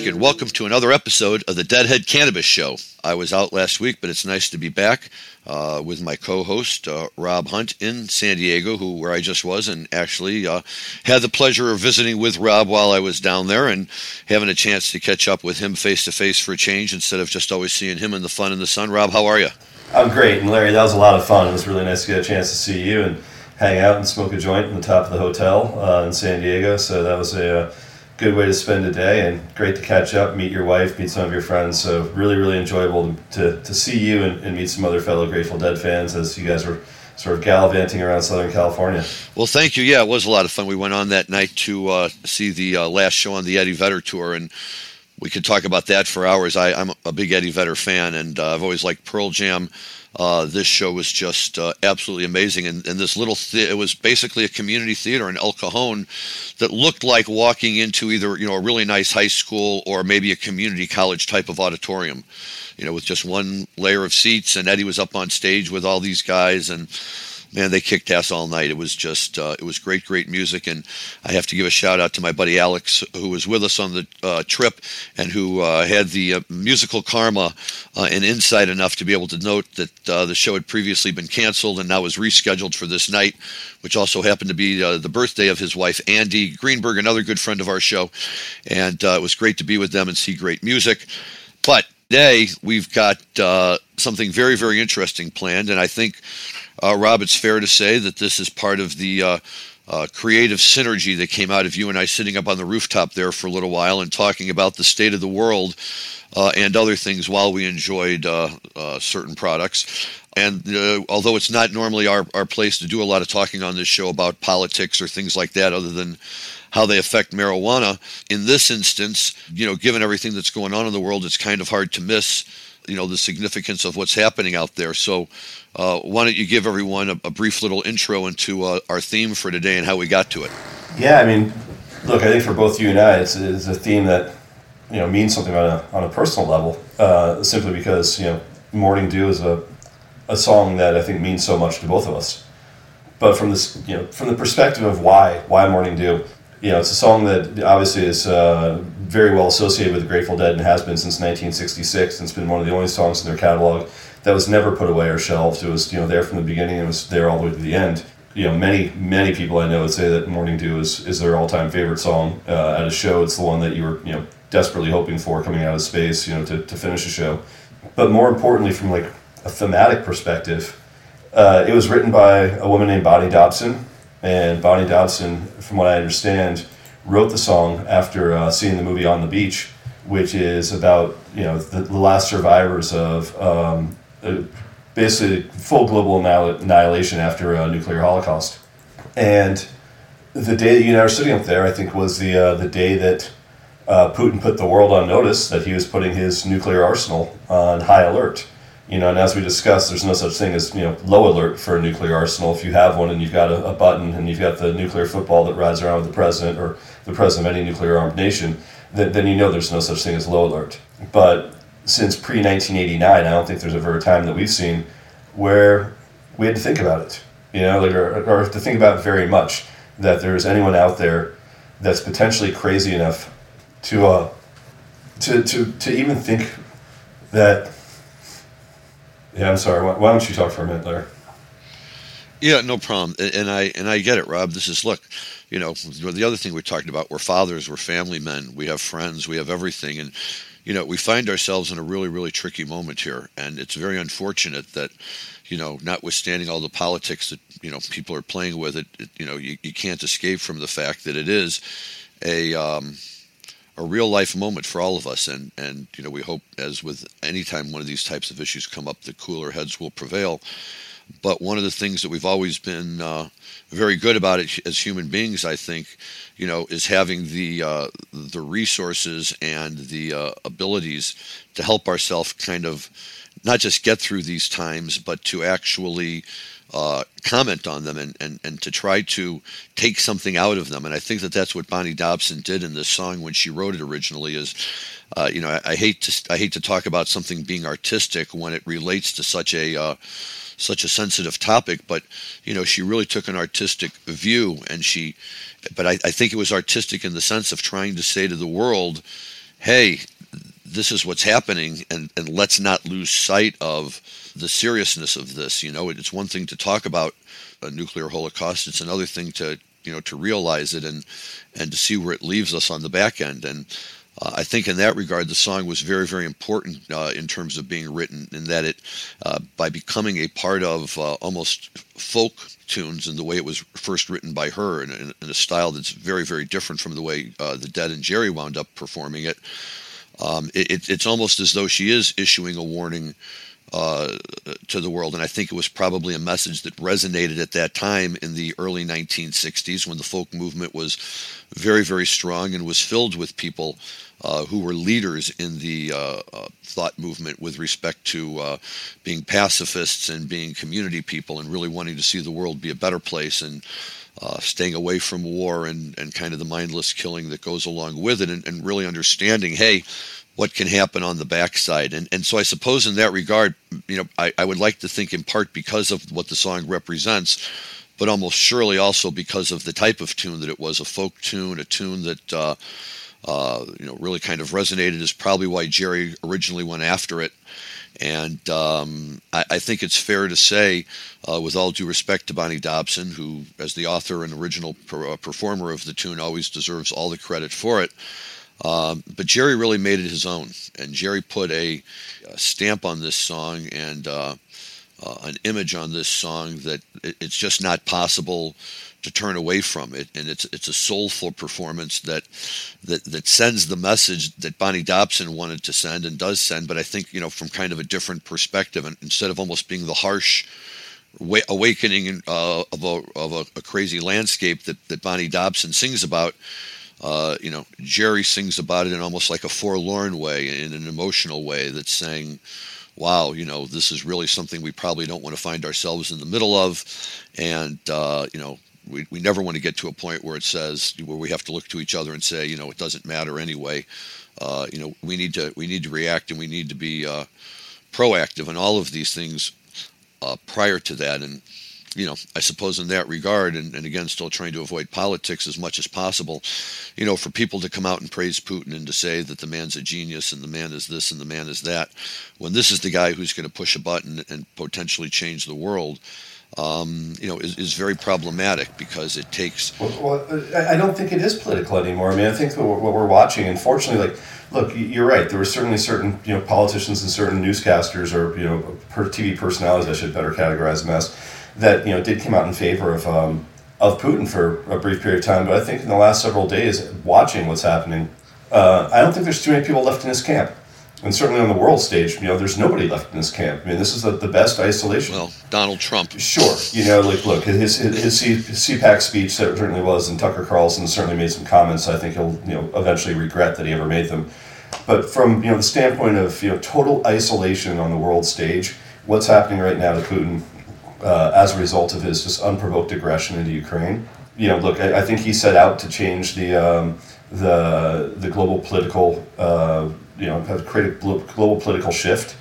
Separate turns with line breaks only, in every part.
Michigan. Welcome to another episode of the Deadhead Cannabis Show. I was out last week, but it's nice to be back uh, with my co-host uh, Rob Hunt in San Diego, who where I just was, and actually uh, had the pleasure of visiting with Rob while I was down there and having a chance to catch up with him face to face for a change instead of just always seeing him in the fun in the sun. Rob, how are you?
I'm great, and Larry, that was a lot of fun. It was really nice to get a chance to see you and hang out and smoke a joint in the top of the hotel uh, in San Diego. So that was a uh, good way to spend a day and great to catch up, meet your wife, meet some of your friends. So really, really enjoyable to, to see you and, and meet some other fellow Grateful Dead fans as you guys were sort of gallivanting around Southern California.
Well, thank you. Yeah, it was a lot of fun. We went on that night to uh, see the uh, last show on the Eddie Vedder tour, and we could talk about that for hours. I, am a big Eddie Vedder fan, and uh, I've always liked Pearl Jam. Uh, this show was just uh, absolutely amazing. And, and this little, th- it was basically a community theater in El Cajon that looked like walking into either, you know, a really nice high school or maybe a community college type of auditorium, you know, with just one layer of seats. And Eddie was up on stage with all these guys. And, man, they kicked ass all night. It was just, uh, it was great, great music. And I have to give a shout out to my buddy Alex, who was with us on the uh, trip and who uh, had the uh, musical karma uh, and insight enough to be able to note that uh, the show had previously been canceled and now was rescheduled for this night, which also happened to be the birthday of his wife, Andy Greenberg, another good friend of our show. And it was great to be with them and see great music. But today we've got something very, very interesting planned. And I think uh, Rob, it's fair to say that this is part of the uh, uh, creative synergy that came out of you and I sitting up on the rooftop there for a little while and talking about the state of the world uh, and other things while we enjoyed uh, uh, certain products. And although it's not normally our, our place to do a lot of talking on this show about politics or things like that, other than how they affect marijuana, in this instance, you know, given everything that's going on in the world, it's kind of hard to miss you know the significance of what's happening out there. So, uh, why don't you give everyone a, a brief little intro into uh, our theme for today and how we got to it?
Yeah, I mean, look, I think for both you and I, it's, it's a theme that you know means something on a on a personal level, uh, simply because you know "Morning Dew" is a a song that I think means so much to both of us. But from this, you know, from the perspective of why why "Morning Dew," you know, it's a song that obviously is uh, very well associated with the Grateful Dead and has been since 1966. And it's been one of the only songs in their catalog that was never put away or shelved. It was you know there from the beginning. It was there all the way to the end. You know, many many people I know would say that "Morning Dew" is, is their all time favorite song uh, at a show. It's the one that you were you know desperately hoping for coming out of space. You know, to, to finish a show. But more importantly, from like a thematic perspective, uh, it was written by a woman named Bonnie Dobson, and Bonnie Dobson, from what I understand wrote the song after uh, seeing the movie On the Beach, which is about you know the, the last survivors of um, basically full global annihilation after a nuclear holocaust. And the day that you and I were sitting up there, I think, was the uh, the day that uh, Putin put the world on notice that he was putting his nuclear arsenal on high alert. You know, and as we discussed, there's no such thing as you know low alert for a nuclear arsenal. If you have one and you've got a, a button and you've got the nuclear football that rides around with the president or the president of any nuclear armed nation, then, then you know there's no such thing as low alert. But since pre 1989, I don't think there's ever a time that we've seen where we had to think about it. You know, like or, or to think about very much that there's anyone out there that's potentially crazy enough to uh, to to to even think that yeah, I'm sorry. Why, why don't you talk for a minute, Larry?
Yeah, no problem. And I and I get it, Rob. This is look, you know, the other thing we talked about. We're fathers, we're family men, we have friends, we have everything, and you know, we find ourselves in a really, really tricky moment here, and it's very unfortunate that, you know, notwithstanding all the politics that you know people are playing with, it, it you know, you, you can't escape from the fact that it is a um, a real life moment for all of us. And, and, you know, we hope, as with any time one of these types of issues come up, the cooler heads will prevail. But one of the things that we've always been uh, very good about it as human beings, I think, you know, is having the uh, the resources and the uh, abilities to help ourselves kind of not just get through these times, but to actually uh, comment on them and, and, and to try to take something out of them. And I think that that's what Bonnie Dobson did in this song when she wrote it originally. Is uh, you know I, I, hate to I hate to talk about something being artistic when it relates to such a uh, such a sensitive topic, but you know she really took an artistic view and she, but I, I think it was artistic in the sense of trying to say to the world hey, this is what's happening, and, and let's not lose sight of the seriousness of this. You know, it's one thing to talk about a nuclear holocaust; it's another thing to you know to realize it and and to see where it leaves us on the back end. And uh, I think in that regard, the song was very, very important uh, in terms of being written, in that it, uh, by becoming a part of uh, almost folk tunes and the way it was first written by her in, in, in a style that's very, very different from the way uh, the Dead and Jerry wound up performing it. Um, it, it's almost as though she is issuing a warning uh, to the world. And I think it was probably a message that resonated at that time in the early 1960s when the folk movement was very, very strong and was filled with people uh, who were leaders in the uh, uh thought movement with respect to uh, being pacifists and being community people and really wanting to see the world be a better place and staying away from war and, and kind of the mindless killing that goes along with it and, and really understanding, hey, what can happen on the backside. And and so I suppose in that regard, you know, I, I would like to think in part because of what the song represents, but almost surely also because of the type of tune that it was, a folk tune, a tune that uh, uh, you know really kind of resonated is probably why Jerry originally went after it. And um, I, I, think it's fair to say, uh, with all due respect to Bonnie Dobson, who, as the author and original per, uh, performer of the tune, always deserves all the credit for it, um, but Jerry really made it his own, and Jerry put a, a stamp on this song and uh, uh, an image on this song that it, it's just not possible to turn away from it. And it's it's a soulful performance that that that sends the message that Bonnie Dobson wanted to send and does send. But I think you know from kind of a different perspective, and instead of almost being the harsh awakening uh, of, a, of a, a, crazy landscape that, that Bonnie Dobson sings about, uh, you know, Jerry sings about it in almost like a forlorn way, in an emotional way, that's saying, wow, you know, this is really something we probably don't want to find ourselves in the middle of. And, uh, you know, we, we never want to get to a point where it says, where we have to look to each other and say, you know, it doesn't matter anyway. Uh, you know, we need to, we need to react and we need to be uh, proactive and all of these things uh, prior to that. And, you know, I suppose in that regard, and, and again, still trying to avoid politics as much as possible, you know, for people to come out and praise Putin and to say that the man's a genius and the man is this and the man is that, when this is the guy who's going to push a button and potentially change the world, um, you know, is, is very problematic because it takes.
Well, well, I don't think it is political anymore. I mean, I think what we're watching, unfortunately, like, look, you're right. There were certainly certain, you know, politicians and certain newscasters or, you know, TV personalities, I should better categorize them as, that you know did come out in favor of um, of Putin for a brief period of time. But I think in the last several days, watching what's happening, uh, I don't think there's too many people left in this camp. And certainly on the world stage, you know, there's nobody left in this camp. I mean, this is the, the best isolation.
Well, Donald Trump.
Sure. You know, like, look, his, his, his CPAC speech certainly was, and Tucker Carlson certainly made some comments. I think he'll, you know, eventually regret that he ever made them. But from, you know, the standpoint of, you know, total isolation on the world stage, what's happening right now to Putin uh, as a result of his just unprovoked aggression into Ukraine. You know, look, I, I think he set out to change the um, the the global political, uh, you know, create a global political shift,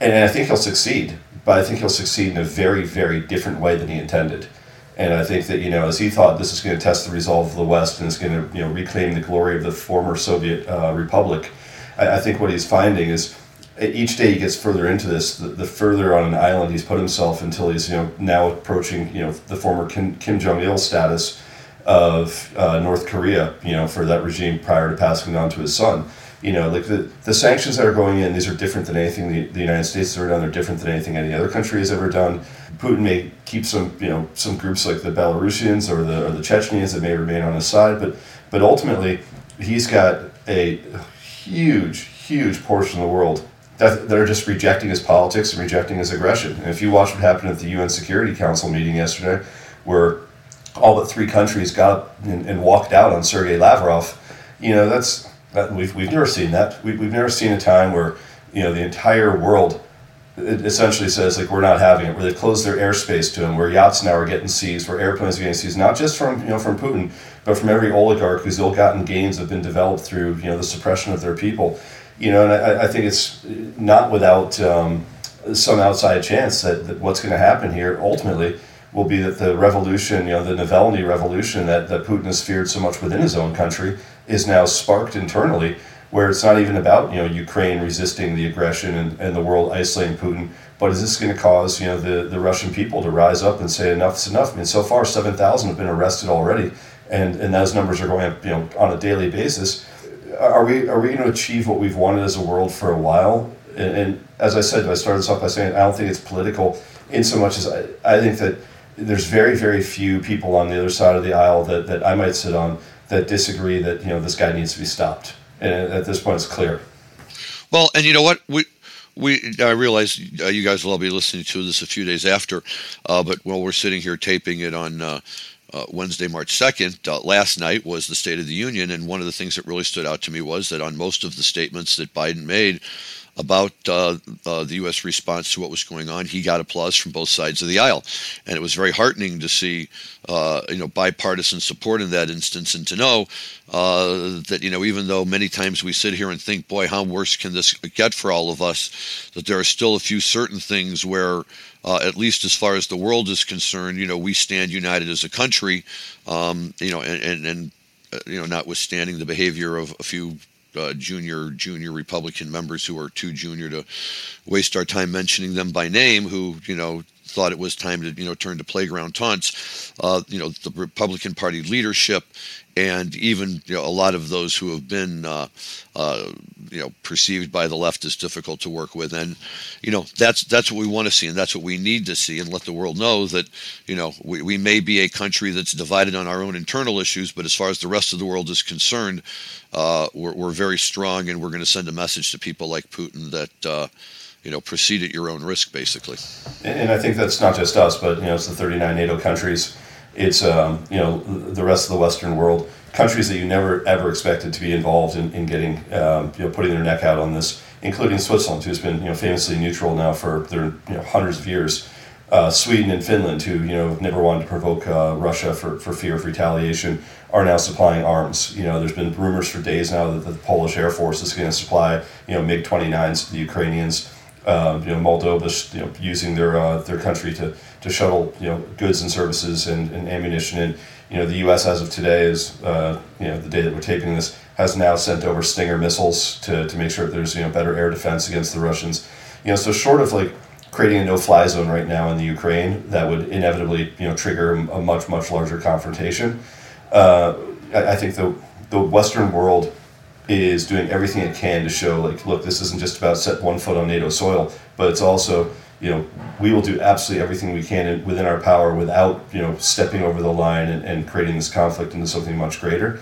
and I think he'll succeed. But I think he'll succeed in a very, very different way than he intended. And I think that you know, as he thought, this is going to test the resolve of the West and it's going to you know reclaim the glory of the former Soviet uh, republic. I, I think what he's finding is each day he gets further into this, the, the, further on an island he's put himself until he's you know now approaching you know the former Kim, Kim Jong Il status of uh, North Korea, you know, for that regime prior to passing on to his son. You know, like the, the sanctions that are going in, these are different than anything the, the United States has ever done. They're different than anything any other country has ever done. Putin may keep some, you know, some groups like the Belarusians or the or the Chechens that may remain on his side, but but ultimately, he's got a huge, huge portion of the world that, are just rejecting his politics and rejecting his aggression. And if you watch what happened at the UN Security Council meeting yesterday, where all but three countries got and, and walked out on Sergei Lavrov, you know, that's that we've, we've never seen that. We, we've never seen a time where, you know, the entire world it essentially says like we're not having it, where they close their airspace to him, where yachts now are getting seized, where airplanes are getting seized, not just from you know from Putin, but from every oligarch whose ill-gotten gains have been developed through you know the suppression of their people you know, and I, I think it's not without um, some outside chance that, that what's going to happen here ultimately will be that the revolution, you know, the Navalny revolution that, that Putin has feared so much within his own country is now sparked internally where it's not even about you know Ukraine resisting the aggression and, and the world isolating Putin, but is this going to cause you know the, the Russian people to rise up and say enough's enough? I mean, so far seven thousand have been arrested already, and and those numbers are going up you know on a daily basis. Are we are we going to achieve what we've wanted as a world for a while? And, and as I said, I started this off by saying I don't think it's political in so much as I, I think that there's very very few people on the other side of the aisle that, that I might sit on that disagree that you know this guy needs to be stopped and at this point it's clear.
Well, and you know what we. We, I realize uh, you guys will all be listening to this a few days after, uh, but while we're sitting here taping it on uh, uh Wednesday, March 2nd, uh, last night was the State of the Union, and one of the things that really stood out to me was that on most of the statements that Biden made, about uh, uh, the U.S. response to what was going on, he got applause from both sides of the aisle, and it was very heartening to see, uh, you know, bipartisan support in that instance, and to know uh, that you know, even though many times we sit here and think, boy, how worse can this get for all of us, that there are still a few certain things where. Uh, at least as far as the world is concerned, you know, we stand united as a country, um, you know, and, and, and uh, you know, notwithstanding the behavior of a few uh, junior junior Republican members who are too junior to waste our time mentioning them by name, who you know thought it was time to you know turn to playground taunts. Uh, you know the Republican Party leadership and even you know, a lot of those who have been uh, uh, you know perceived by the left as difficult to work with and you know that's that's what we want to see and that's what we need to see and let the world know that you know we, we may be a country that's divided on our own internal issues but as far as the rest of the world is concerned uh, we're, we're very strong and we're going to send a message to people like Putin that uh, you know proceed at your own risk basically
and I think that's not just us but you know it's the 39 NATO countries it's um, you know the rest of the Western world, countries that you never ever expected to be involved in, in getting um, you know putting their neck out on this, including Switzerland, who's been you know famously neutral now for their you know hundreds of years. Uh, Sweden and Finland, who you know never wanted to provoke uh, Russia for, for fear of retaliation, are now supplying arms. You know, there's been rumors for days now that the Polish Air Force is going to supply you know MiG 29s to the Ukrainians. Uh, you know, Moldova, you know, using their uh, their country to to shuttle you know goods and services and, and ammunition and you know the U.S. as of today is uh, you know the day that we're taping this has now sent over Stinger missiles to, to make sure that there's you know better air defense against the Russians you know so short of like creating a no-fly zone right now in the Ukraine that would inevitably you know trigger a much much larger confrontation uh, I, I think the the Western world is doing everything it can to show like look this isn't just about set one foot on NATO soil but it's also you know, we will do absolutely everything we can within our power without, you know, stepping over the line and, and creating this conflict into something much greater.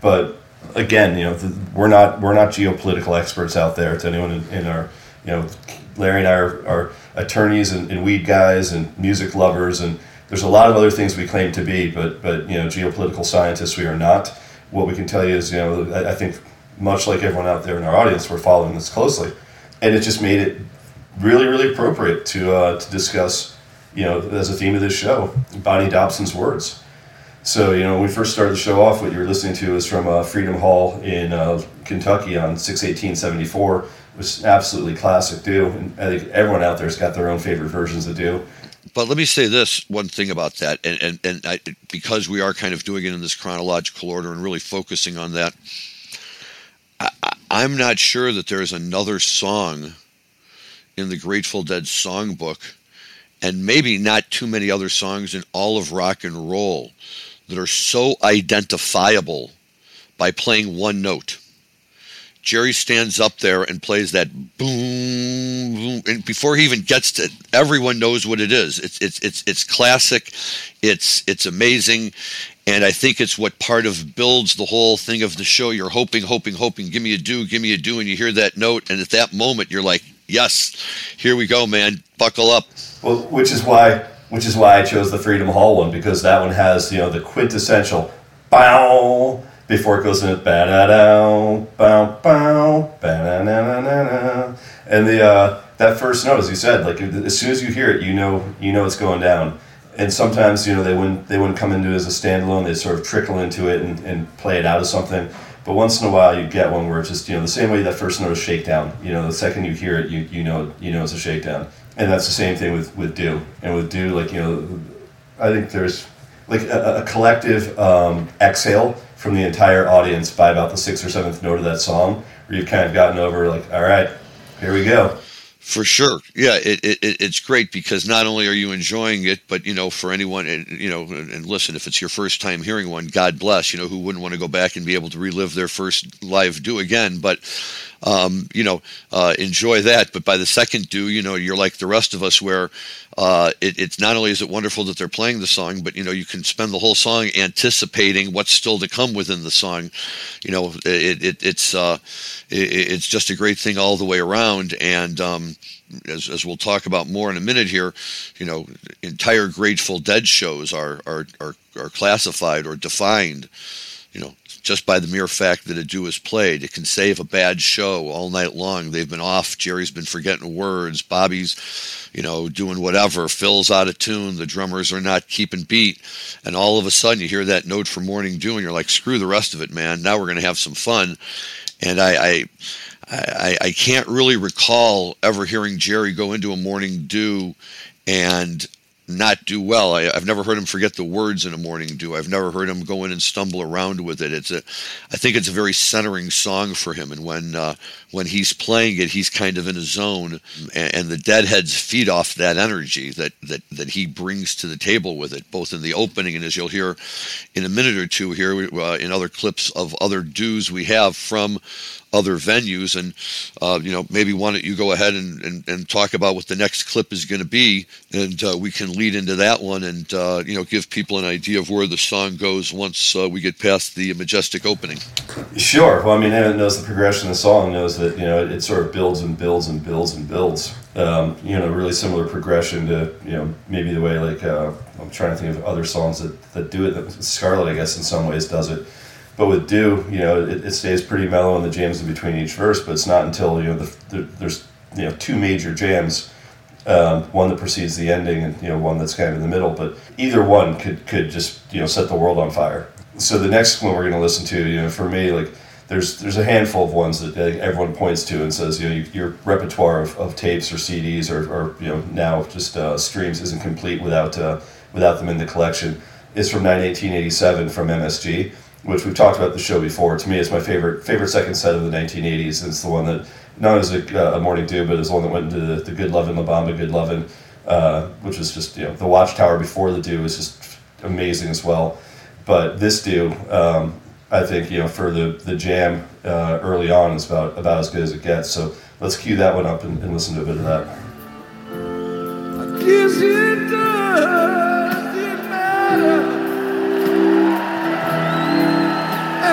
But again, you know, the, we're not we're not geopolitical experts out there. To anyone in, in our, you know, Larry and I are, are attorneys and, and weed guys and music lovers, and there's a lot of other things we claim to be, but but you know, geopolitical scientists we are not. What we can tell you is, you know, I, I think much like everyone out there in our audience, we're following this closely, and it just made it really, really appropriate to uh, to discuss, you know, as a theme of this show, Bonnie Dobson's words. So, you know, when we first started the show off, what you were listening to is from uh, Freedom Hall in uh, Kentucky on 61874. It was absolutely classic, dew. And I think everyone out there's got their own favorite versions of dew.
But let me say this one thing about that, and, and, and I, because we are kind of doing it in this chronological order and really focusing on that, I'm not sure that there is another song in the Grateful Dead songbook, and maybe not too many other songs in all of rock and roll that are so identifiable by playing one note. Jerry stands up there and plays that boom, boom, and before he even gets to, it, everyone knows what it is. It's it's it's it's classic, it's it's amazing, and I think it's what part of builds the whole thing of the show. You're hoping, hoping, hoping. Give me a dew, give me a dew, and you hear that note, and at that moment, you're like, yes, here we go, man. Buckle up.
Well, which is why which is why I chose the Freedom Hall one because that one has you know the quintessential bow before it goes into ba da da bow bow ba da na na na and the uh, that first note, as you said, like as soon as you hear it, you know you know it's going down. And sometimes you know they wouldn't they wouldn't come into it as a standalone. They'd sort of trickle into it and, and play it out as something. But once in a while, you get one where it's just you know the same way that first note is shakedown. You know, the second you hear it, you you know you know it's a shakedown, and that's the same thing with with dew. And with dew, like you know, I think there's like a, a collective um, exhale from the entire audience by about the sixth or seventh note of that song, where you've kind of gotten over like, all right, here we go.
For sure, yeah, it, it, it's great because not only are you enjoying it, but you know, for anyone, you know, and listen, if it's your first time hearing one, God bless, you know, who wouldn't want to go back and be able to relive their first live dew again, but um, you know, uh, enjoy that. But by the second dew, you know, you're like the rest of us, where uh, it, it's not only is it wonderful that they're playing the song, but you know, you can spend the whole song anticipating what's still to come within the song. You know, it, it it's uh, it's just a great thing all the way around, and um, as, as we'll talk about more in a minute here, you know, entire Grateful Dead shows are are are, are classified or defined you know, just by the mere fact that a dew is played, it can save a bad show all night long. They've been off. Jerry's been forgetting words. Bobby's, you know, doing whatever. Phil's out of tune. The drummers are not keeping beat. And all of a sudden, you hear that note for Morning Dew, and you're like, screw the rest of it, man. Now we're going to have some fun. And I, I I, I, can't really recall ever hearing Jerry go into a morning dew and not do well. I, have never heard him forget the words in a morning dew. I've never heard him go in and stumble around with it. It's a, I think it's a very centering song for him. And when uh, when he's playing it, he's kind of in a zone, and, and, the Deadheads feed off that energy that that that he brings to the table with it, both in the opening and as you'll hear in a minute or two here uh, in other clips of other dews we have from other venues. And, uh, you know, maybe why don't you go ahead and, and, and talk about what the next clip is going to be, and uh, we can lead into that one and, uh, you know, give people an idea of where the song goes once uh, we get past the majestic opening.
Sure. Well, I mean, anyone knows the progression of the song knows that, you know, it, it sort of builds and builds and builds and builds. Um, you know, really similar progression to, you know, maybe the way, like, uh, I'm trying to think of other songs that, that do it. Scarlet, I guess, in some ways does it but with Dew, you know, it, it, stays pretty mellow in the jams in between each verse. But it's not until you know the, the, there's you know two major jams, um, one that precedes the ending, and you know one that's kind of in the middle. But either one could could just you know set the world on fire. So the next one we're going to listen to, you know, for me, like there's there's a handful of ones that everyone points to and says, you know, your repertoire of, of tapes or CDs or, or you know now just uh, streams isn't complete without uh, without them in the collection. Is from 1987 from MSG which we've talked about the show before. To me, it's my favorite favorite second set of the 1980s. It's the one that not as a, uh, a morning dew, but the one that went into the, the Good Lovin' La Bamba Good Lovin', uh, which is just you know the Watchtower before the dew is just amazing as well. But this dew, um, I think you know for the the jam uh, early on is about about as good as it gets. So let's cue that one up and, and listen to a bit of that.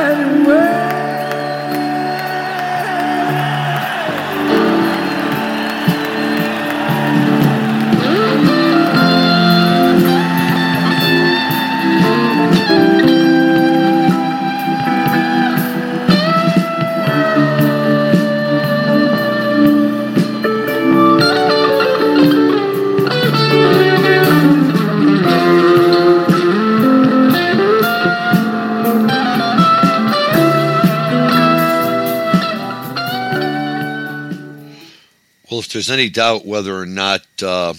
anyway.
There's any doubt whether or not uh,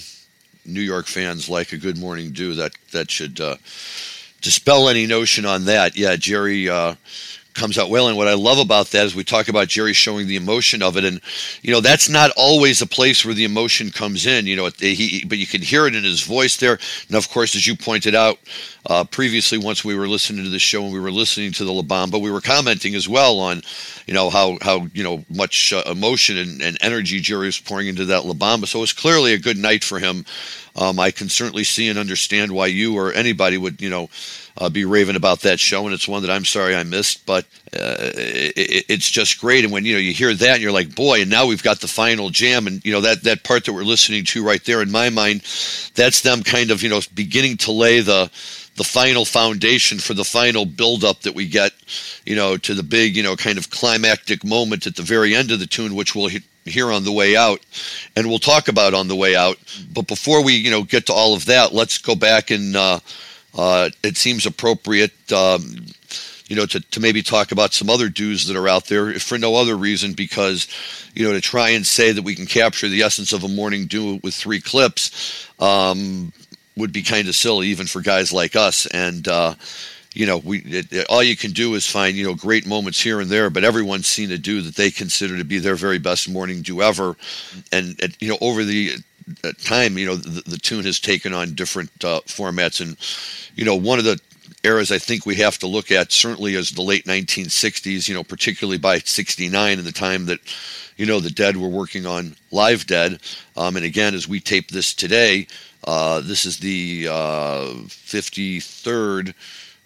New York fans like a Good Morning Dew, that that should uh, dispel any notion on that. Yeah, Jerry uh, comes out well. And what I love about that is we talk about Jerry showing the emotion of it, and you know that's not always a place where the emotion comes in. You know, he but you can hear it in his voice there. And of course, as you pointed out uh, previously, once we were listening to the show and we were listening to the La Bamba, we were commenting as well on, you know, how how you know much uh, emotion and, and energy Jerry was pouring into that La Bamba. So it was clearly a good night for him. Um, I can certainly see and understand why you or anybody would, you know, uh, be raving about that show, and it's one that I'm sorry I missed, but uh, it, it's just great. And when you know you hear that, and you're like, boy, and now we've got the final jam, and you know that that part that we're listening to right there. In my mind, that's them kind of you know beginning to lay the the final foundation for the final build-up that we get, you know, to the big, you know, kind of climactic moment at the very end of the tune, which we'll hear on the way out, and we'll talk about on the way out. But before we, you know, get to all of that, let's go back and uh, uh, it seems appropriate, um, you know, to, to maybe talk about some other dews that are out there, for no other reason, because, you know, to try and say that we can capture the essence of a morning dew with three clips, um, would be kind of silly even for guys like us. And uh, you know, we it, it, all you can do is find you know great moments here and there, but everyone's seen a dew that they consider to be their very best morning dew ever, and, and you know over the time, you know, the, the, tune has taken on different uh, formats, and you know, one of the eras I think we have to look at certainly is the late 1960s, you know, particularly by 69 and the time that, you know, the Dead were working on Live Dead. Um, and again, as we tape this today, uh, this is the uh, 53rd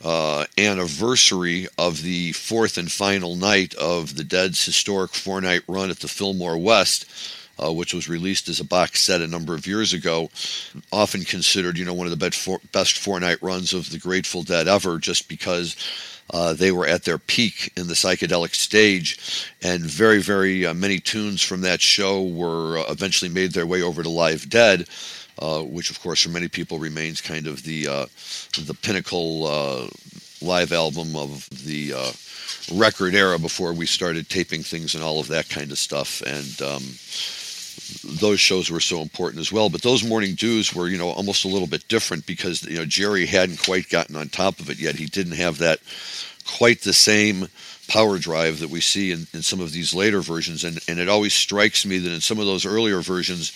uh, anniversary of the fourth and final night of the Dead's historic four night run at the Fillmore West. Uh, which was released as a box set a number of years ago, often considered, you know, one of the best four, best four night runs of the Grateful Dead ever, just because uh, they were at their peak in the psychedelic stage, and very, very uh, many tunes from that show were uh, eventually made their way over to Live Dead. Uh, which of course for many people remains kind of the uh, the pinnacle uh, live album of the record era before we started taping things and all of that kind of stuff. And um, those shows were so important as well. But those morning dews were, you know, almost a little bit different because you know Jerry hadn't quite gotten on top of it yet. He didn't have that quite the same power drive that we see in, in some of these later versions. And, and it always strikes me that in some of those earlier versions,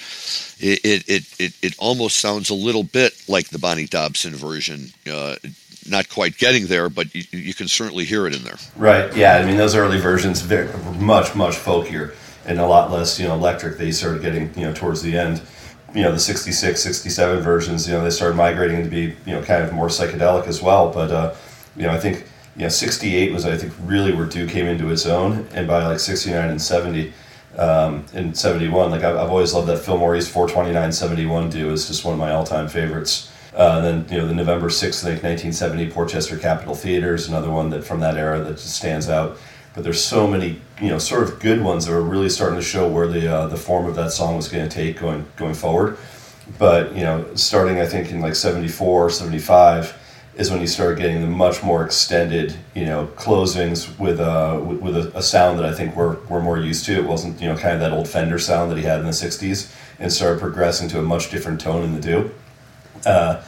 it, it, it, it, it almost sounds a little bit like the Bonnie Dobson version. Uh, not quite getting there, but you, you, can certainly hear it in there.
Right. Yeah. I mean, those early versions very much much folkier and a lot less you know electric. They started getting you know towards the end. You know, the 66, 67 versions. You know, they started migrating to be you know kind of more psychedelic as well. But uh, you know, I think you know, 68 was, I think, really where Dew came into its own. And by like 69 and 70, um, and 71, like I've, I've always loved that Fillmore's 42971 Dew is just one of my all time favorites. Uh, and then, you know, the November 6th, I think, 1970 Port Chester Capitol Theater is another one that from that era that just stands out. But there's so many, you know, sort of good ones that were really starting to show where the uh, the form of that song was going to take going going forward. But you know, starting I think in like 74, 75, is when you start getting the much more extended, you know, closings with a uh, with a, a, sound that I think we're we're more used to. It wasn't you know kind of that old Fender sound that he had in the '60s, and started progressing to a much different tone in the dew. Uh,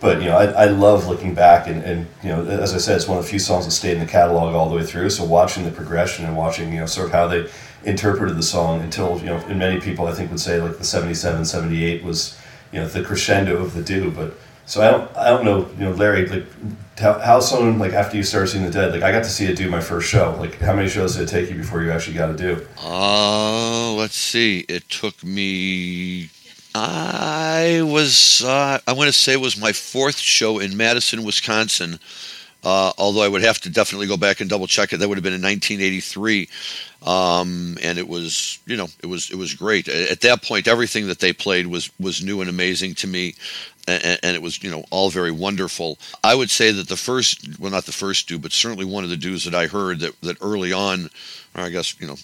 but you know, I, I love looking back and, and you know, as I said, it's one of the few songs that stayed in the catalog all the way through. So watching the progression and watching you know sort of how they interpreted the song until you know, and many people I think would say like the 77, 78 was you know the crescendo of the dew, but so I don't, I don't know, you know, Larry, like how, how soon, like after you started seeing the Dead, like I got to see it do my first show. Like how many shows did it take you before you actually got to do?
Uh, let's see. It took me. I was, uh, I want to say it was my fourth show in Madison, Wisconsin. Uh, although I would have to definitely go back and double check it. That would have been in 1983, um, and it was, you know, it was it was great. At that point, everything that they played was was new and amazing to me and, and, it was you know all very wonderful. I would say that the first, well, not the first dew, but certainly one of the dew's that I heard that that early on, I guess you know,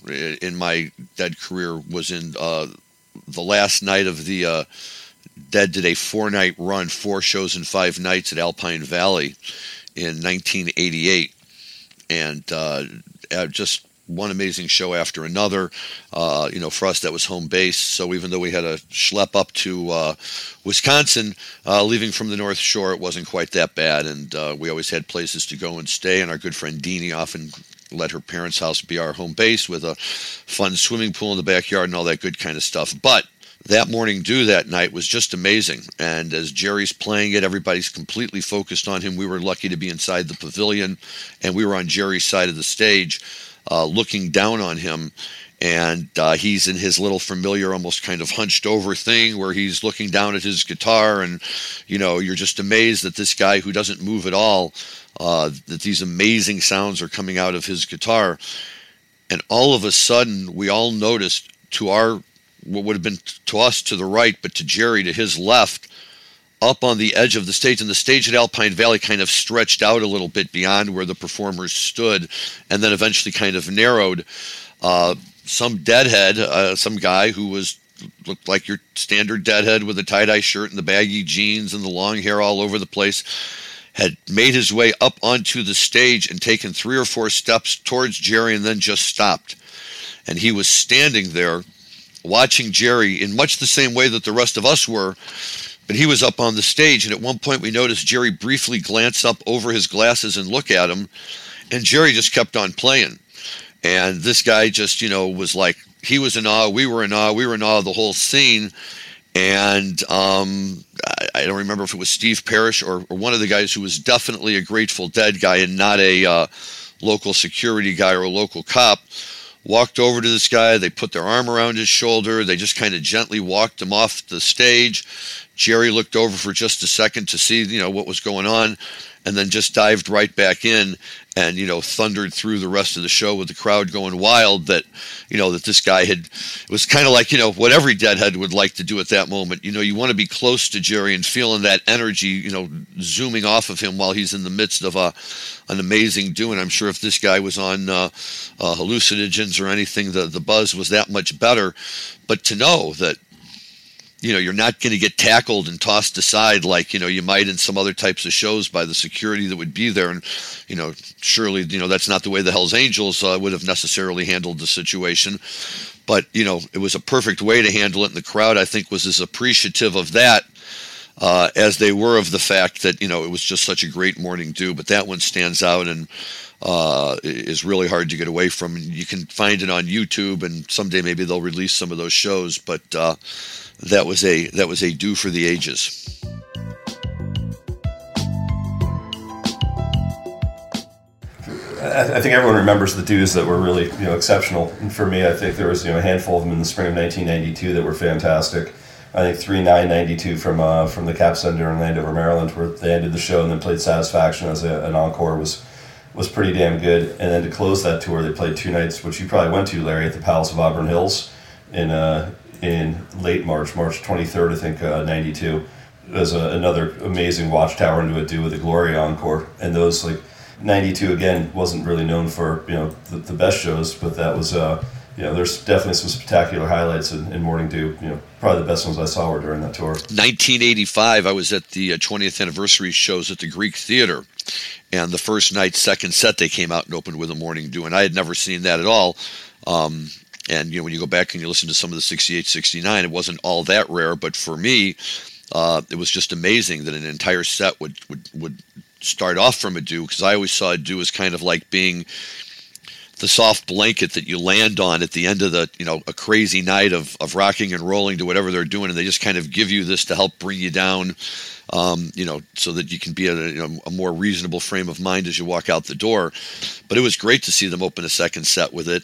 in my dead career was in uh, the last night of the. Uh, Dead did a four night run, four shows in five nights at Alpine Valley in 1988. And uh, just one amazing show after another. Uh, you know, for us that was home base. So even though we had a schlep up to uh, Wisconsin, uh, leaving from the North Shore, it wasn't quite that bad, and uh, we always had places to go and stay. And our good friend Deanie often let her parents' house be our home base with a fun swimming pool in the backyard and all that good kind of stuff. But that morning dew that night was just amazing. And as Jerry's playing it, everybody's completely focused on him. We were lucky to be inside the pavilion, and we were on Jerry's side of the stage uh, looking down on him. And uh, he's in his little familiar, almost kind of hunched over thing where he's looking down at his guitar. And, you know, you're just amazed that this guy who doesn't move at all, uh, that these amazing sounds are coming out of his guitar. And all of a sudden, we all noticed to our, what would have been to us to the right, but to Jerry to his left, up on the edge of the stage, and the stage at Alpine Valley kind of stretched out a little bit beyond where the performers stood, and then eventually kind of narrowed. Uh, some deadhead, uh, some guy who was looked like your standard deadhead with a tie dye shirt and the baggy jeans and the long hair all over the place, had made his way up onto the stage and taken three or four steps towards Jerry and then just stopped. And he was standing there watching Jerry in much the same way that the rest of us were But he was up on the stage, and at one point we noticed Jerry briefly glance up over his glasses and look at him, and Jerry just kept on playing. And this guy just, you know, was like, he was in awe, we were in awe, we were in awe of the whole scene. And um, I, I, don't remember if it was Steve Parish or, or, one of the guys who was definitely a Grateful Dead guy and not a uh, local security guy or a local cop walked over to this guy. They put their arm around his shoulder. They just kind of gently walked him off the stage. Jerry looked over for just a second to see, you know, what was going on and then just dived right back in and you know thundered through the rest of the show with the crowd going wild that you know that this guy had it was kind of like you know what every deadhead would like to do at that moment. You know you want to be close to jerry and feeling that energy you know zooming off of him while he's in the midst of a an amazing doing. I'm sure if this guy was on uh, uh, hallucinogens or anything the the buzz was that much better. But to know that you know you're not going to get tackled and tossed aside like you know you might in some other types of shows by the security that would be there. And you know surely you know that's not the way the Hell's Angels uh, would have necessarily handled the situation. But you know it was a perfect way to handle it and the crowd I think was as appreciative of that uh, as they were of the fact that you know it was just such a great morning dew. But that one stands out and uh, is really hard to get away from. You can find it on YouTube and someday maybe they'll release some of those shows. But uh, that was a that was a dew for the ages.
I think everyone remembers the dews that were really you know exceptional. And for me, I think there was you know a handful of them in the spring of 1992 that were fantastic. I think three nine ninety two from uh, from the Cap Center in Landover, Maryland, where they ended the show and then played Satisfaction as a, an encore was was pretty damn good. And then to close that tour, they played two nights, which you probably went to, Larry, at the Palace of Auburn Hills in uh, in late March, March 23rd, I think, uh, 92. As a, another amazing watchtower into a dew with the Glory Encore. And those, like, 92 again wasn't really known for, you know, the, the best shows, but that was, uh, you know, there's definitely some spectacular highlights in, in, Morning Dew. You know, probably the best ones I saw were during that tour.
1985, I was at the 20th uh, anniversary shows at the Greek Theater, and the first night, second set, they came out and opened with a Morning Dew, and I had never seen that at all. Um, and you know, when you go back and you listen to some of the 68, 69, it wasn't all that rare. But for me, uh, it was just amazing that an entire set would would, would start off from a dew because I always saw a dew as kind of like being the soft blanket that you land on at the end of the you know a crazy night of, of rocking and rolling to whatever they're doing and they just kind of give you this to help bring you down um, you know so that you can be at a, you know, a more reasonable frame of mind as you walk out the door but it was great to see them open a second set with it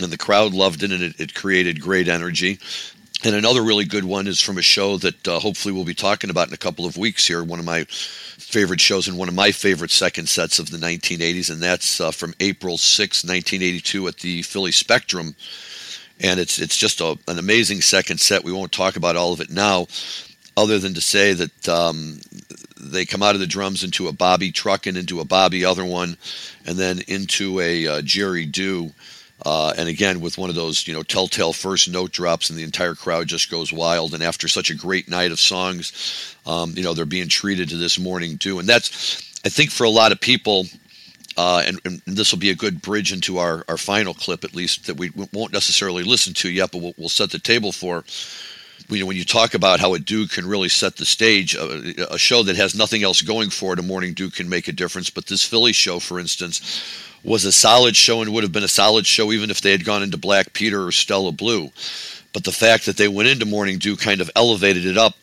and the crowd loved it, and it, it created great energy. And another really good one is from a show that uh, hopefully we'll be talking about in a couple of weeks here. One of my favorite shows and one of my favorite second sets of the 1980s, and that's uh, from April 6, 1982, at the Philly Spectrum. And it's it's just a, an amazing second set. We won't talk about all of it now, other than to say that um, they come out of the drums into a Bobby truck and into a Bobby other one, and then into a uh, Jerry Dew uh, and again, with one of those, you know, telltale first note drops, and the entire crowd just goes wild. And after such a great night of songs, um, you know, they're being treated to this morning dew. And that's, I think, for a lot of people, uh, and, and, this will be a good bridge into our, our final clip, at least that we won't necessarily listen to yet, but we'll, we'll set the table for. You know, when you talk about how a dew can really set the stage, a, a show that has nothing else going for it, a morning dew can make a difference. But this Philly show, for instance, was a solid show and would have been a solid show even if they had gone into Black Peter or Stella Blue. But the fact that they went into Morning Dew kind of elevated it up,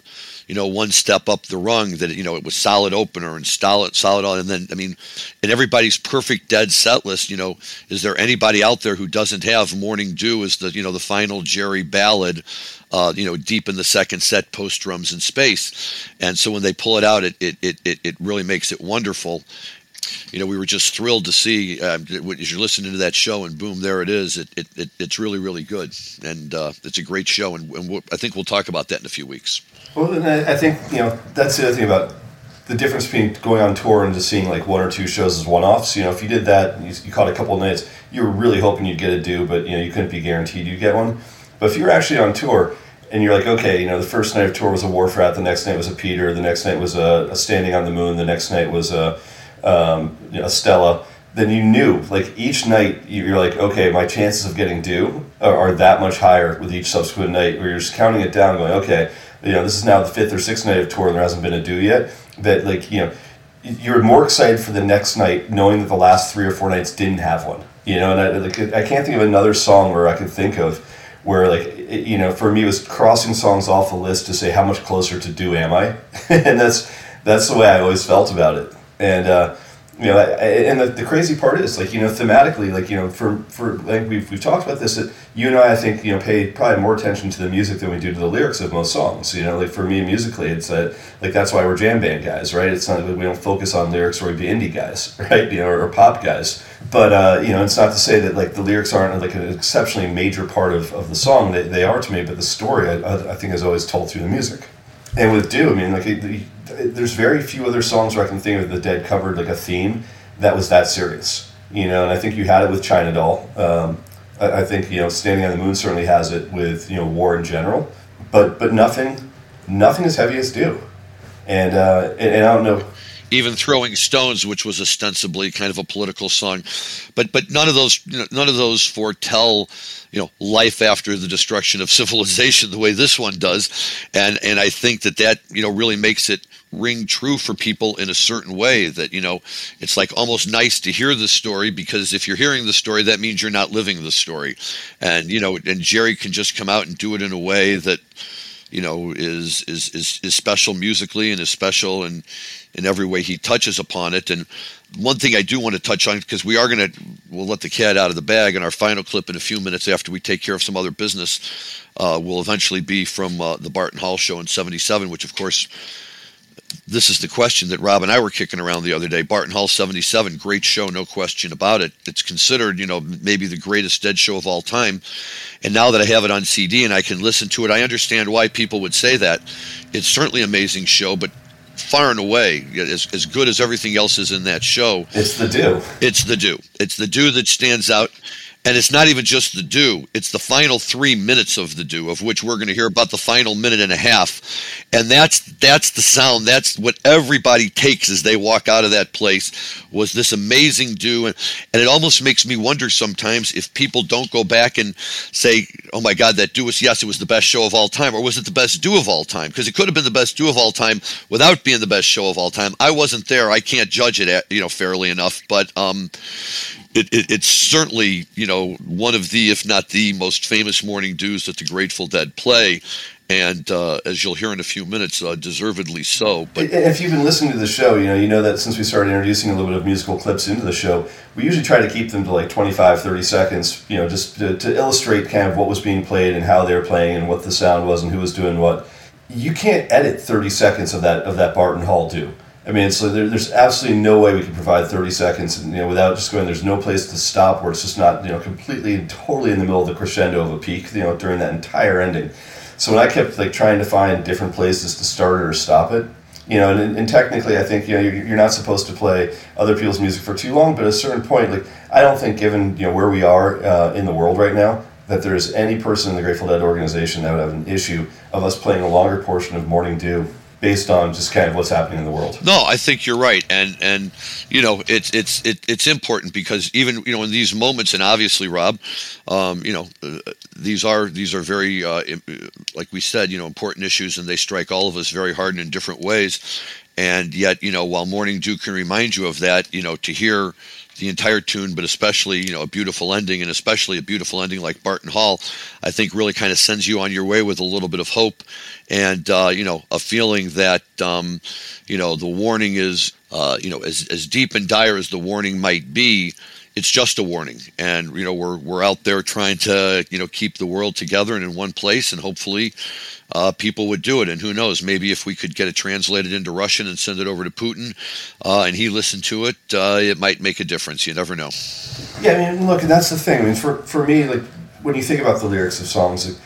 you know, one step up the rung. That you know it was solid opener and solid, solid, and then I mean, in everybody's perfect dead set list, you know, is there anybody out there who doesn't have Morning Dew as the you know the final Jerry ballad? Uh, you know, deep in the second set, post drums in space, and so when they pull it out, it it, it it really makes it wonderful you know, we were just thrilled to see uh, as you're listening to that show, and boom, there it is. It, it, it it's really, really good, and uh, it's a great show, and, and I think we'll talk about that in a few weeks.
Well, and I think you know that's the other thing about the difference between going on tour and just seeing like one or two shows as one-offs. You know, if you did that, you, you caught a couple nights, you were really hoping you'd get a dew, but you know you couldn't be guaranteed you'd get one. But if you're actually on tour and you're like, okay, you know, the first night of tour was a Wharf Rat, the next night was a Peter, the next night was a, a Standing on the Moon, the next night was a um, you know, Stella, then you knew like each night you're like, okay, my chances of getting dew are, are, that much higher with each subsequent night. Where you're just counting it down, going, okay, you know, this is now the fifth or sixth night of tour and there hasn't been a dew yet. That like you know, you're more excited for the next night knowing that the last three or four nights didn't have one. You know, and I, like, I can't think of another song where I could think of where like it, you know for me it was crossing songs off the list to say how much closer to dew am I, and that's that's the way I always felt about it. And uh, you know, and the, the crazy part is like you know thematically, like you know, for for like we've we've talked about this. That you and I, I think you know, pay probably more attention to the music than we do to the lyrics of most songs. You know, like for me musically, it's that like that's why we're jam band guys, right? It's not we don't focus on lyrics or we'd be indie guys, right? You know, or, or pop guys. But uh, you know, it's not to say that like the lyrics aren't like an exceptionally major part of, of the song. They, they are to me, but the story I, I think is always told through the music. And with Dew, I mean, like there's very few other songs where I can think of the Dead covered like a theme that was that serious. You know, and I think you had it with China Doll. Um, I, I, think you know, Standing on the Moon certainly has it with you know war in general, but but nothing, nothing as heavy as Dew. And uh, and, and I don't know
even throwing stones, which was ostensibly kind of a political song, but but none of those you know, none of those foretell you know life after the destruction of civilization the way this one does, and and I think that that you know really makes it ring true for people in a certain way that you know it's like almost nice to hear the story because if you're hearing the story that means you're not living the story. And you know and Jerry can just come out and do it in a way that you know is is is, is special musically and is special and in every way he touches upon it and one thing I do want to touch on because we are going to we'll let the cat out of the bag in our final clip in a few minutes after we take care of some other business uh, will eventually be from uh, the Barton Hall show in 77 which of course this is the question that Rob and I were kicking around the other day. Barton Hall 77, great show, no question about it. It's considered, you know, maybe the greatest dead show of all time. And now that I have it on CD and I can listen to it, I understand why people would say that. It's certainly an amazing show, but far and away as, as good as everything else is in that show.
It's the dew.
It's the dew. It's the dew that stands out. And it's not even just the dew, it's the final three minutes of the dew, of which we're going to hear about the final minute and a half. And that's that's the sound. That's what everybody takes as they walk out of that place was this amazing dew. And, and it almost makes me wonder sometimes if people don't go back and say, oh my God, that dew was, yes, it was the best show of all time, or was it the best dew of all time? Because it could have been the best dew of all time without being the best show of all time. I wasn't there. I can't judge it, at, you know, fairly enough. But, um, it, it, it's certainly you know one of the if not the most famous morning dews that the Grateful Dead play, and uh, as you'll hear in a few minutes, uh, deservedly so.
But if you've been listening to the show, you know you know that since we started introducing a little bit of musical clips into the show, we usually try to keep them to like 25, 30 seconds, you know, just to, to illustrate kind of what was being played and how they were playing and what the sound was and who was doing what. You can't edit 30 seconds of that of that Barton Hall dew. I mean, so there, there's absolutely no way we can provide 30 seconds, you know, without just going. There's no place to stop where it's just not, you know, completely and totally in the middle of the crescendo of a peak, you know, during that entire ending. So when I kept like trying to find different places to start it or stop it, you know, and, and technically, I think you know you're, you're not supposed to play other people's music for too long. But at a certain point, like I don't think, given you know where we are uh, in the world right now, that there's any person in the Grateful Dead organization that would have an issue of us playing a longer portion of Morning Dew based on just kind of what's happening in the world.
No, I think you're right, and and you know it's it's it, it's important because even you know in these moments, and obviously, Rob, um, you know uh, these are these are very uh, like we said, you know important issues, and they strike all of us very hard and in different ways. And yet, you know, while Morning Dew can remind you of that, you know, to hear the entire tune, but especially you know a beautiful ending, and especially a beautiful ending like Barton Hall, I think really kind of sends you on your way with a little bit of hope, and uh, you know a feeling that um, you know the warning is uh, you know as as deep and dire as the warning might be, it's just a warning, and you know we're we're out there trying to you know keep the world together and in one place, and hopefully uh, people would do it. And who knows, maybe if we could get it translated into Russian and send it over to Putin, uh, and he listened to it, uh, it might make a difference. You never know.
Yeah, I mean, look, and that's the thing. I mean, for for me, like when you think about the lyrics of songs.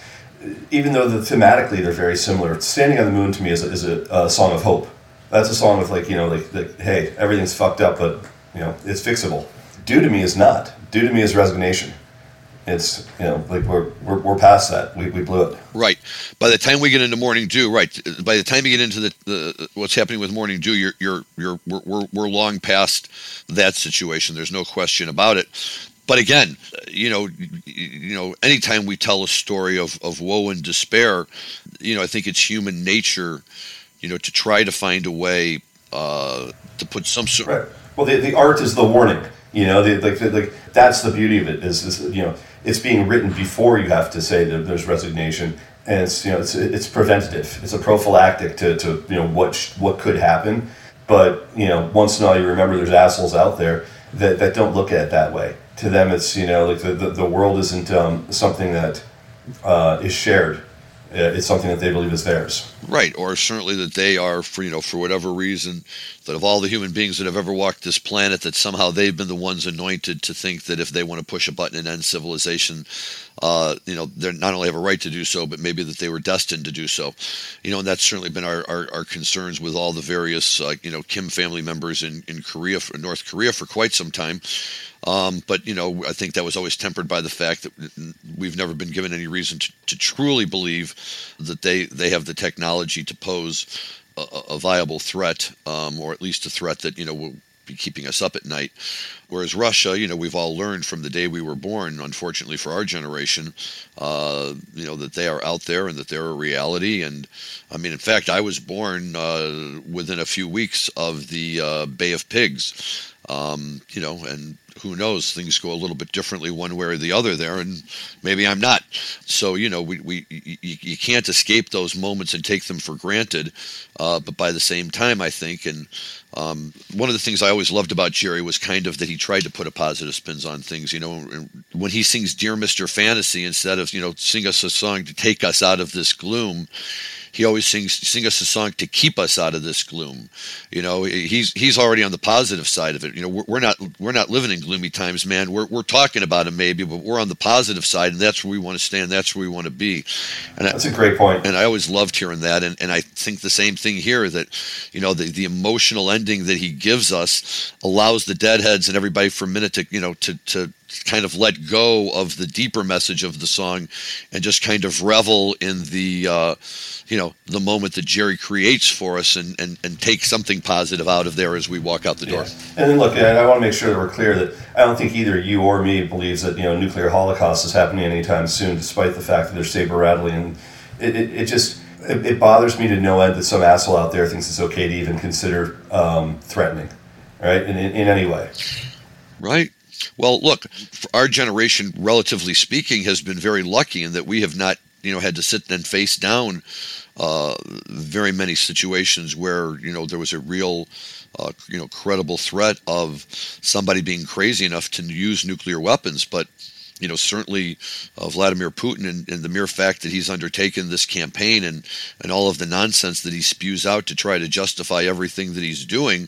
Even though the, thematically they're very similar, "Standing on the Moon" to me is a, is a, a song of hope. That's a song of like you know like, like hey everything's fucked up, but you know it's fixable. Dew to me is not. Dew to me is resignation it's you know like we're we're, we're past that we, we blew it
right by the time we get into morning dew right by the time you get into the, the what's happening with morning dew you're you're you're we're, we're long past that situation there's no question about it but again, you know, you know, anytime we tell a story of, of woe and despair, you know, I think it's human nature, you know, to try to find a way uh, to put some sort.
Right. Well, the, the art is the warning. You know, like, like that's the beauty of it. Is, is you know, it's being written before you have to say that there's resignation, and it's you know, it's it's preventative. It's a prophylactic to, to you know what sh- what could happen. But you know, once in a while, you remember there's assholes out there that, that don't look at it that way. To them, it's you know, like the the, the world isn't um, something that uh, is shared Uh, it's something that they believe is theirs.
Right, or certainly that they are, for you know, for whatever reason, that of all the human beings that have ever walked this planet, that somehow they've been the ones anointed to think that if they want to push a button and end civilization, uh, you know, they not only have a right to do so, but maybe that they were destined to do so. You know, and that's certainly been our, our, our concerns with all the various, uh, you know, Kim family members in, in Korea, North Korea for quite some time. Um, but you know, I think that was always tempered by the fact that we've never been given any reason to, to truly believe that they they have the technology to pose a, a viable threat, um, or at least a threat that you know will be keeping us up at night. Whereas Russia, you know, we've all learned from the day we were born, unfortunately for our generation, uh, you know, that they are out there and that they're a reality. And I mean, in fact, I was born uh, within a few weeks of the uh, Bay of Pigs. Um, you know, and who knows? Things go a little bit differently one way or the other there, and maybe I'm not. So you know, we, we you, you can't escape those moments and take them for granted. Uh, but by the same time, I think, and um, one of the things I always loved about Jerry was kind of that he tried to put a positive spins on things. You know, when he sings "Dear Mister Fantasy" instead of you know sing us a song to take us out of this gloom he always sings sing us a song to keep us out of this gloom. You know, he's he's already on the positive side of it. You know, we're, we're not we're not living in gloomy times, man. We're we're talking about them maybe, but we're on the positive side, and that's where we want to stand. That's where we want to be.
And that's I, a great point.
And I always loved hearing that, and and I think the same thing here that, you know, the the emotional ending that he gives us allows the deadheads and everybody for a minute to you know to to kind of let go of the deeper message of the song and just kind of revel in the uh, you know the moment that Jerry creates for us and, and, and take something positive out of there as we walk out the door.
And then look, I want to make sure that we're clear that I don't think either you or me believes that you know nuclear holocaust is happening anytime soon, despite the fact that they're saber rattling and it, it, it just it, it, bothers me to no end that some asshole out there thinks it's okay to even consider um, threatening, right? In, in, in any way.
Right. Well, look, our generation, relatively speaking, has been very lucky in that we have not, you know, had to sit and face down uh, very many situations where you know there was a real, uh, you know, credible threat of somebody being crazy enough to use nuclear weapons, but you know, certainly uh, Vladimir Putin and, and, the mere fact that he's undertaken this campaign and, and all of the nonsense that he spews out to try to justify everything that he's doing,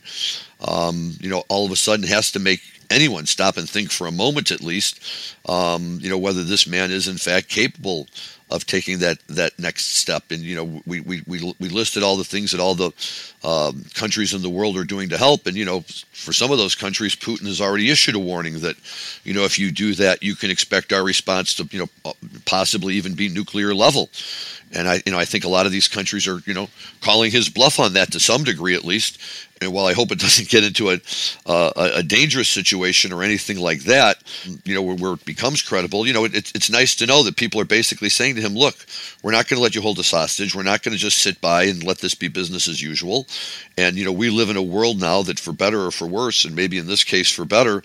um, you know, all of a sudden has to make anyone stop and think for a moment at least, um, you know, whether this man is in fact capable of taking that that next step. And you know, we we we, we listed all the things that all the um, countries in the world are doing to help. And you know, for some of those countries, Putin has already issued a warning that you know if you do that, you can expect our response to you know possibly even be nuclear level. And I you know I think a lot of these countries are you know calling his bluff on that to some degree at least and while I hope it doesn't get into a, uh, a dangerous situation or anything like that, you know, where, where it becomes credible, you know, it, it's nice to know that people are basically saying to him, look, we're not going to let you hold us hostage. We're not going to just sit by and let this be business as usual. And, you know, we live in a world now that for better or for worse, and maybe in this case for better,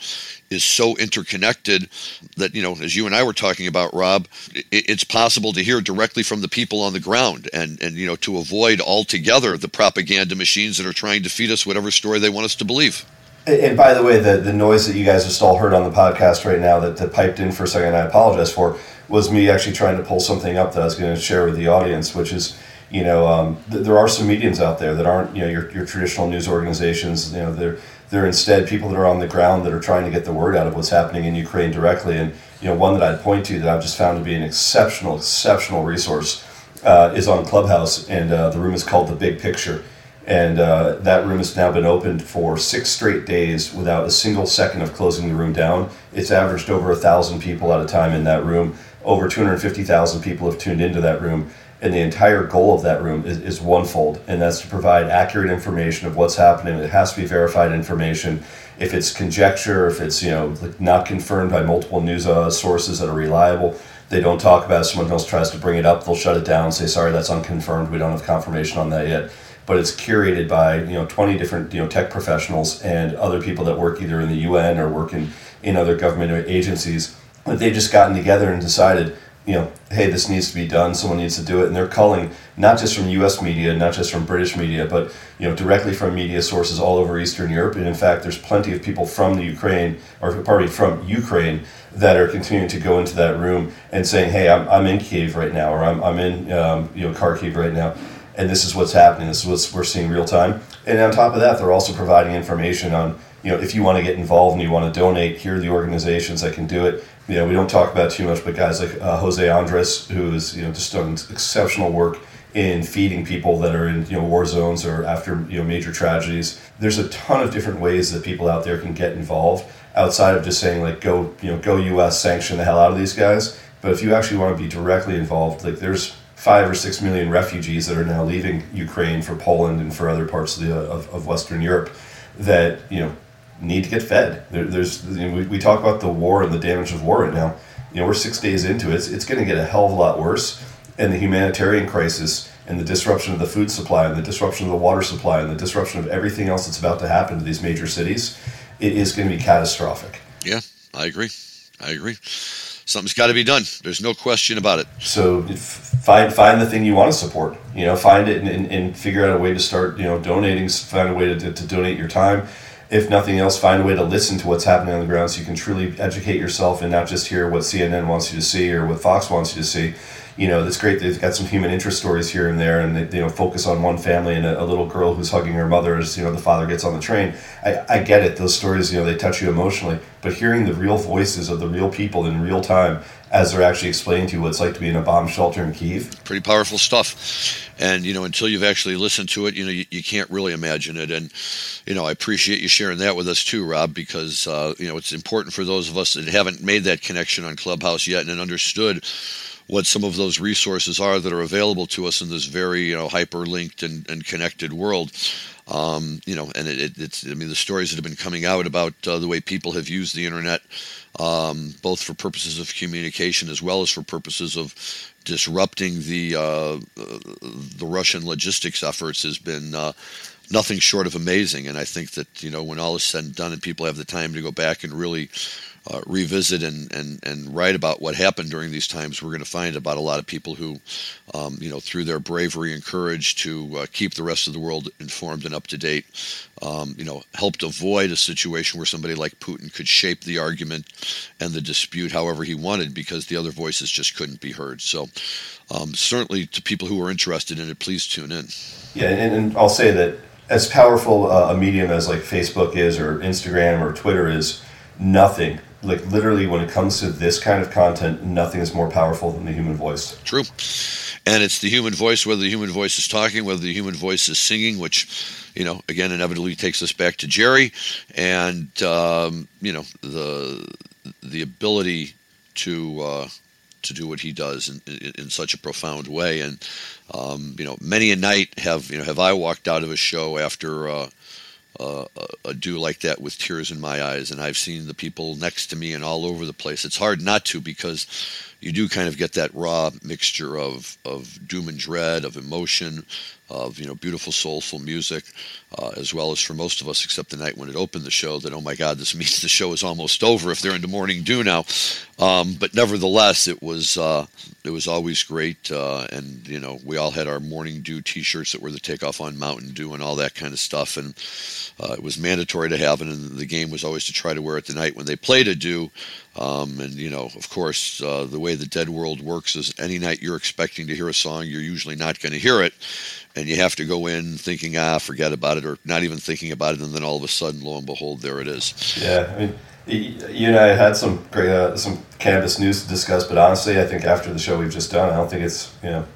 is so interconnected that, you know, as you and I were talking about, Rob, it's possible to hear directly from the people on the ground and, and, you know, to avoid altogether the propaganda machines that are trying to feed us whatever story they want us to believe.
And by the way, the, the noise that you guys just all heard on the podcast right now that, that piped in for a second, I apologize for, was me actually trying to pull something up that I was going to share with the audience, which is, you know, um, th- there are some mediums out there that aren't, you know, your, your traditional news organizations. You know, they're they're instead people that are on the ground that are trying to get the word out of what's happening in Ukraine directly. And you know, one that I'd point to that I've just found to be an exceptional, exceptional resource uh, is on Clubhouse, and uh, the room is called the Big Picture. And uh, that room has now been opened for six straight days without a single second of closing the room down. It's averaged over a thousand people at a time in that room. Over 250,000 people have tuned into that room And the entire goal of that room is, is onefold, and that's to provide accurate information of what's happening. It has to be verified information. If it's conjecture, if it's you know not confirmed by multiple news uh, sources that are reliable, they don't talk about it. Someone else tries to bring it up, they'll shut it down, say sorry, that's unconfirmed. We don't have confirmation on that yet. But it's curated by you know twenty different you know tech professionals and other people that work either in the UN or work in, in other government agencies. But they've just gotten together and decided you know, hey, this needs to be done. Someone needs to do it, and they're calling not just from U.S. media, not just from British media, but you know, directly from media sources all over Eastern Europe. And in fact, there's plenty of people from the Ukraine, or pardon me, from Ukraine, that are continuing to go into that room and saying, hey, I'm, I'm in Kiev right now, or I'm, I'm in um, you know Kharkiv right now, and this is what's happening. This is what we're seeing real time. And on top of that, they're also providing information on you know, if you want to get involved and you want to donate, here are the organizations that can do it you know, we don't talk about too much, but guys like uh, Jose Andres, who is you know just done exceptional work in feeding people that are in you know war zones or after you know major tragedies. There's a ton of different ways that people out there can get involved outside of just saying like go you know go U.S. sanction the hell out of these guys. But if you actually want to be directly involved, like there's five or six million refugees that are now leaving Ukraine for Poland and for other parts of the of, of Western Europe that you know need to get fed. There, there's you know, we, we talk about the war and the damage of war right now. You know, we're six days into it. It's, it's going to get a hell of a lot worse. And the humanitarian crisis and the disruption of the food supply and the disruption of the water supply and the disruption of everything else that's about to happen to these major cities, it is going to be catastrophic.
Yeah, I agree. I agree. Something's got to be done. There's no question about it.
So find find the thing you want to support. You know, find it and, and, and figure out a way to start. You know, donating. Find a way to, to, to donate your time if nothing else, find a way to listen to what's happening on the ground so you can truly educate yourself and not just hear what CNN wants you to see or what Fox wants you to see. You know, it's great. They've got some human interest stories here and there, and they you know focus on one family and a, a little girl who's hugging her mother as you know the father gets on the train. I, I get it; those stories you know they touch you emotionally. But hearing the real voices of the real people in real time as they're actually explaining to you what it's like to be in a bomb shelter in Kiev.
Pretty powerful stuff. And, you know, until you've actually listened to it, you know, you, you can't really imagine it. And, you know, I appreciate you sharing that with us too, Rob, because, uh, you know, it's important for those of us that haven't made that connection on Clubhouse yet and understood what some of those resources are that are available to us in this very, you know, hyperlinked and, and connected world. Um, you know, and it, it, it's, I mean, the stories that have been coming out about uh, the way people have used the internet um, both for purposes of communication as well as for purposes of disrupting the uh, the Russian logistics efforts has been uh, nothing short of amazing. And I think that you know when all is said and done, and people have the time to go back and really uh, revisit and, and, and write about what happened during these times, we're going to find about a lot of people who, um, you know, through their bravery and courage to uh, keep the rest of the world informed and up to date, um, you know, helped avoid a situation where somebody like Putin could shape the argument and the dispute however he wanted because the other voices just couldn't be heard. So, um, certainly to people who are interested in it, please tune in.
Yeah, and, and I'll say that as powerful uh, a medium as like Facebook is or Instagram or Twitter is, nothing like literally when it comes to this kind of content nothing is more powerful than the human voice.
True. And it's the human voice whether the human voice is talking whether the human voice is singing which you know again inevitably takes us back to jerry and um, you know the the ability to uh, to do what he does in, in, in such a profound way. And um, you know many a night have you know have i walked out of a show after uh, uh, dew like that with tears in my eyes. And I've seen the people next to me and all over the place. It's hard not to because you do kind of get that raw mixture of, of doom and dread, of emotion, of you know beautiful soulful music, uh, as well as for most of us, except the night when it opened the show, that oh my God, this means the show is almost over if they're into morning dew now. Um, but nevertheless, it was uh, it was always great, uh, and you know we all had our morning dew T-shirts that were the takeoff on Mountain Dew and all that kind of stuff, and uh, it was mandatory to have it. And the game was always to try to wear it the night when they played a dew. Um, and you know, of course, uh, the way the Dead World works is any night you're expecting to hear a song, you're usually not going to hear it and you have to go in thinking, ah, forget about it, or not even thinking about it, and then all of a sudden, lo and behold, there it is.
Yeah, I mean, you and I had some great, uh, some cannabis news to discuss, but honestly, I think after the show we've just done, I don't think it's you know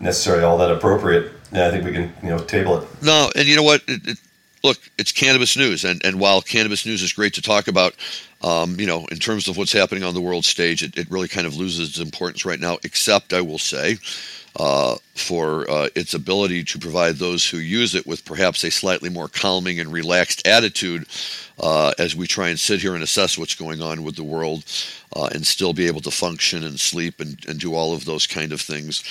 necessarily all that appropriate. Yeah, I think we can you know table it.
No, and you know what? It, it, look, it's cannabis news, and and while cannabis news is great to talk about, um, you know, in terms of what's happening on the world stage, it, it really kind of loses its importance right now. Except, I will say, uh, for uh, its ability to provide those who use it with perhaps a slightly more calming and relaxed attitude uh, as we try and sit here and assess what's going on with the world uh, and still be able to function and sleep and, and do all of those kind of things.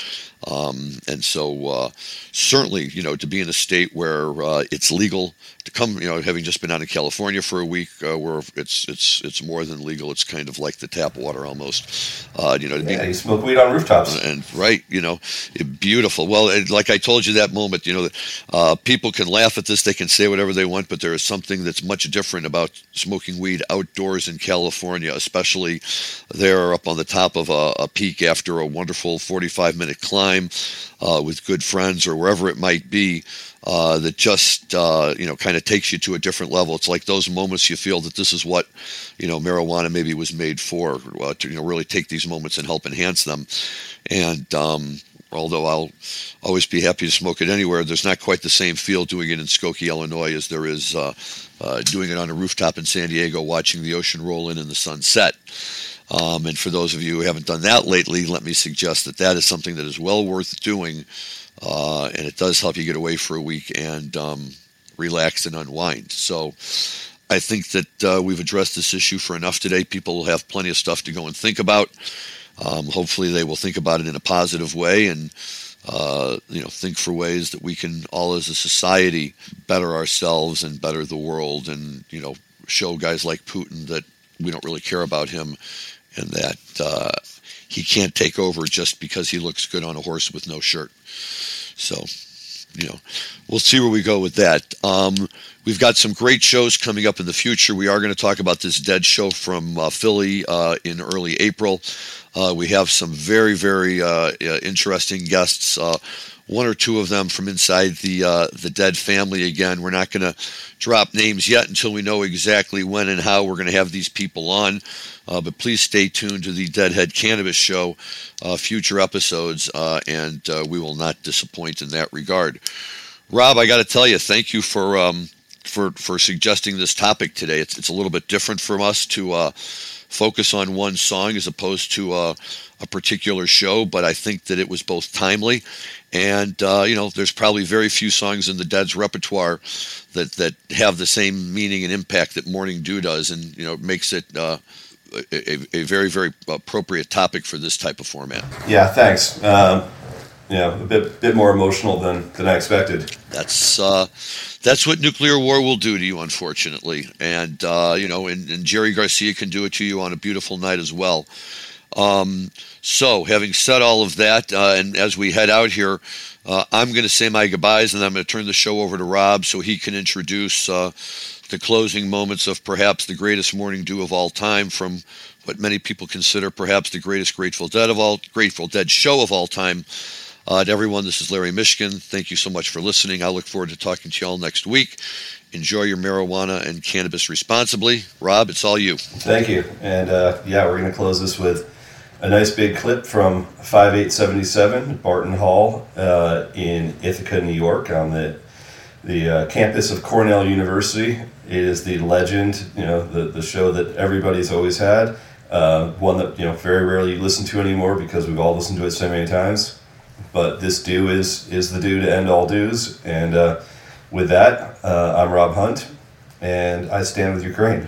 Um, and so, uh, certainly, you know, to be in a state where uh, it's legal to come, you know, having just been out in California for a week, uh, where it's it's it's more than legal. It's kind of like the tap water almost. Uh, you know,
yeah, you smoke weed on rooftops,
and, and right, you know, it, beautiful. Well, like I told you that moment, you know, uh, people can laugh at this, they can say whatever they want, but there is something that's much different about smoking weed outdoors in California, especially there up on the top of a, a peak after a wonderful 45 minute climb uh, with good friends or wherever it might be. Uh, that just uh, you know kind of takes you to a different level. It's like those moments you feel that this is what you know marijuana maybe was made for uh, to you know really take these moments and help enhance them. And um, although I'll always be happy to smoke it anywhere, there's not quite the same feel doing it in Skokie, Illinois, as there is uh, uh, doing it on a rooftop in San Diego, watching the ocean roll in and the sun set. Um, and for those of you who haven't done that lately, let me suggest that that is something that is well worth doing, uh, and it does help you get away for a week and um, relax and unwind. So. I think that uh, we've addressed this issue for enough today. People have plenty of stuff to go and think about. Um, hopefully, they will think about it in a positive way and uh, you know think for ways that we can all as a society better ourselves and better the world, and you know show guys like Putin that we don't really care about him and that uh, he can't take over just because he looks good on a horse with no shirt. So, you know, we'll see where we go with that. Um, we've got some great shows coming up in the future. We are going to talk about this Dead show from uh, Philly uh, in early April. Uh, we have some very, very uh, uh, interesting guests one or two of them from inside the uh, the dead family again. We're not going to drop names yet until we know exactly when and how we're going to have these people on. Uh, but please stay tuned to the Deadhead Cannabis Show, uh, future episodes, uh, and uh, we will not disappoint in that regard. Rob, I got to tell you, thank you for um, for for suggesting this topic today. It's it's a little bit different from us to uh, focus on one song as opposed to a particular show, but I think that it was both timely and uh, you know, there's probably very few songs in the Dead's repertoire that that have the same meaning and impact that Morning Dew does, and you know, makes it uh, a, a, very very appropriate topic for this type of format.
Yeah, thanks. Um, yeah, a bit bit more emotional than than I expected.
That's uh, that's what nuclear war will do to you, unfortunately, and uh, you know, and, and Jerry Garcia can do it to you on a beautiful night as well. Um, so, having said all of that, uh, and as we head out here, uh, I'm going to say my goodbyes and I'm going to turn the show over to Rob so he can introduce uh, the closing moments of perhaps the greatest morning dew of all time from what many people consider perhaps the greatest Grateful Dead of all Grateful Dead show of all time. Uh, to everyone, this is Larry Mishkin. Thank you so much for listening. I look forward to talking to you all next week. Enjoy your marijuana and cannabis responsibly. Rob, it's all you.
Thank you. And uh, yeah, we're going to close this with a nice big clip from 5877 Barton Hall uh, in Ithaca, New York, on the the uh, campus of Cornell University. It is the legend, you know, the, the show that everybody's always had. Uh, one that you know very rarely you listen to anymore because we've all listened to it so many times. But this dew is is the dew to end all dews. And uh, with that, uh, I'm Rob Hunt, and I stand with Ukraine.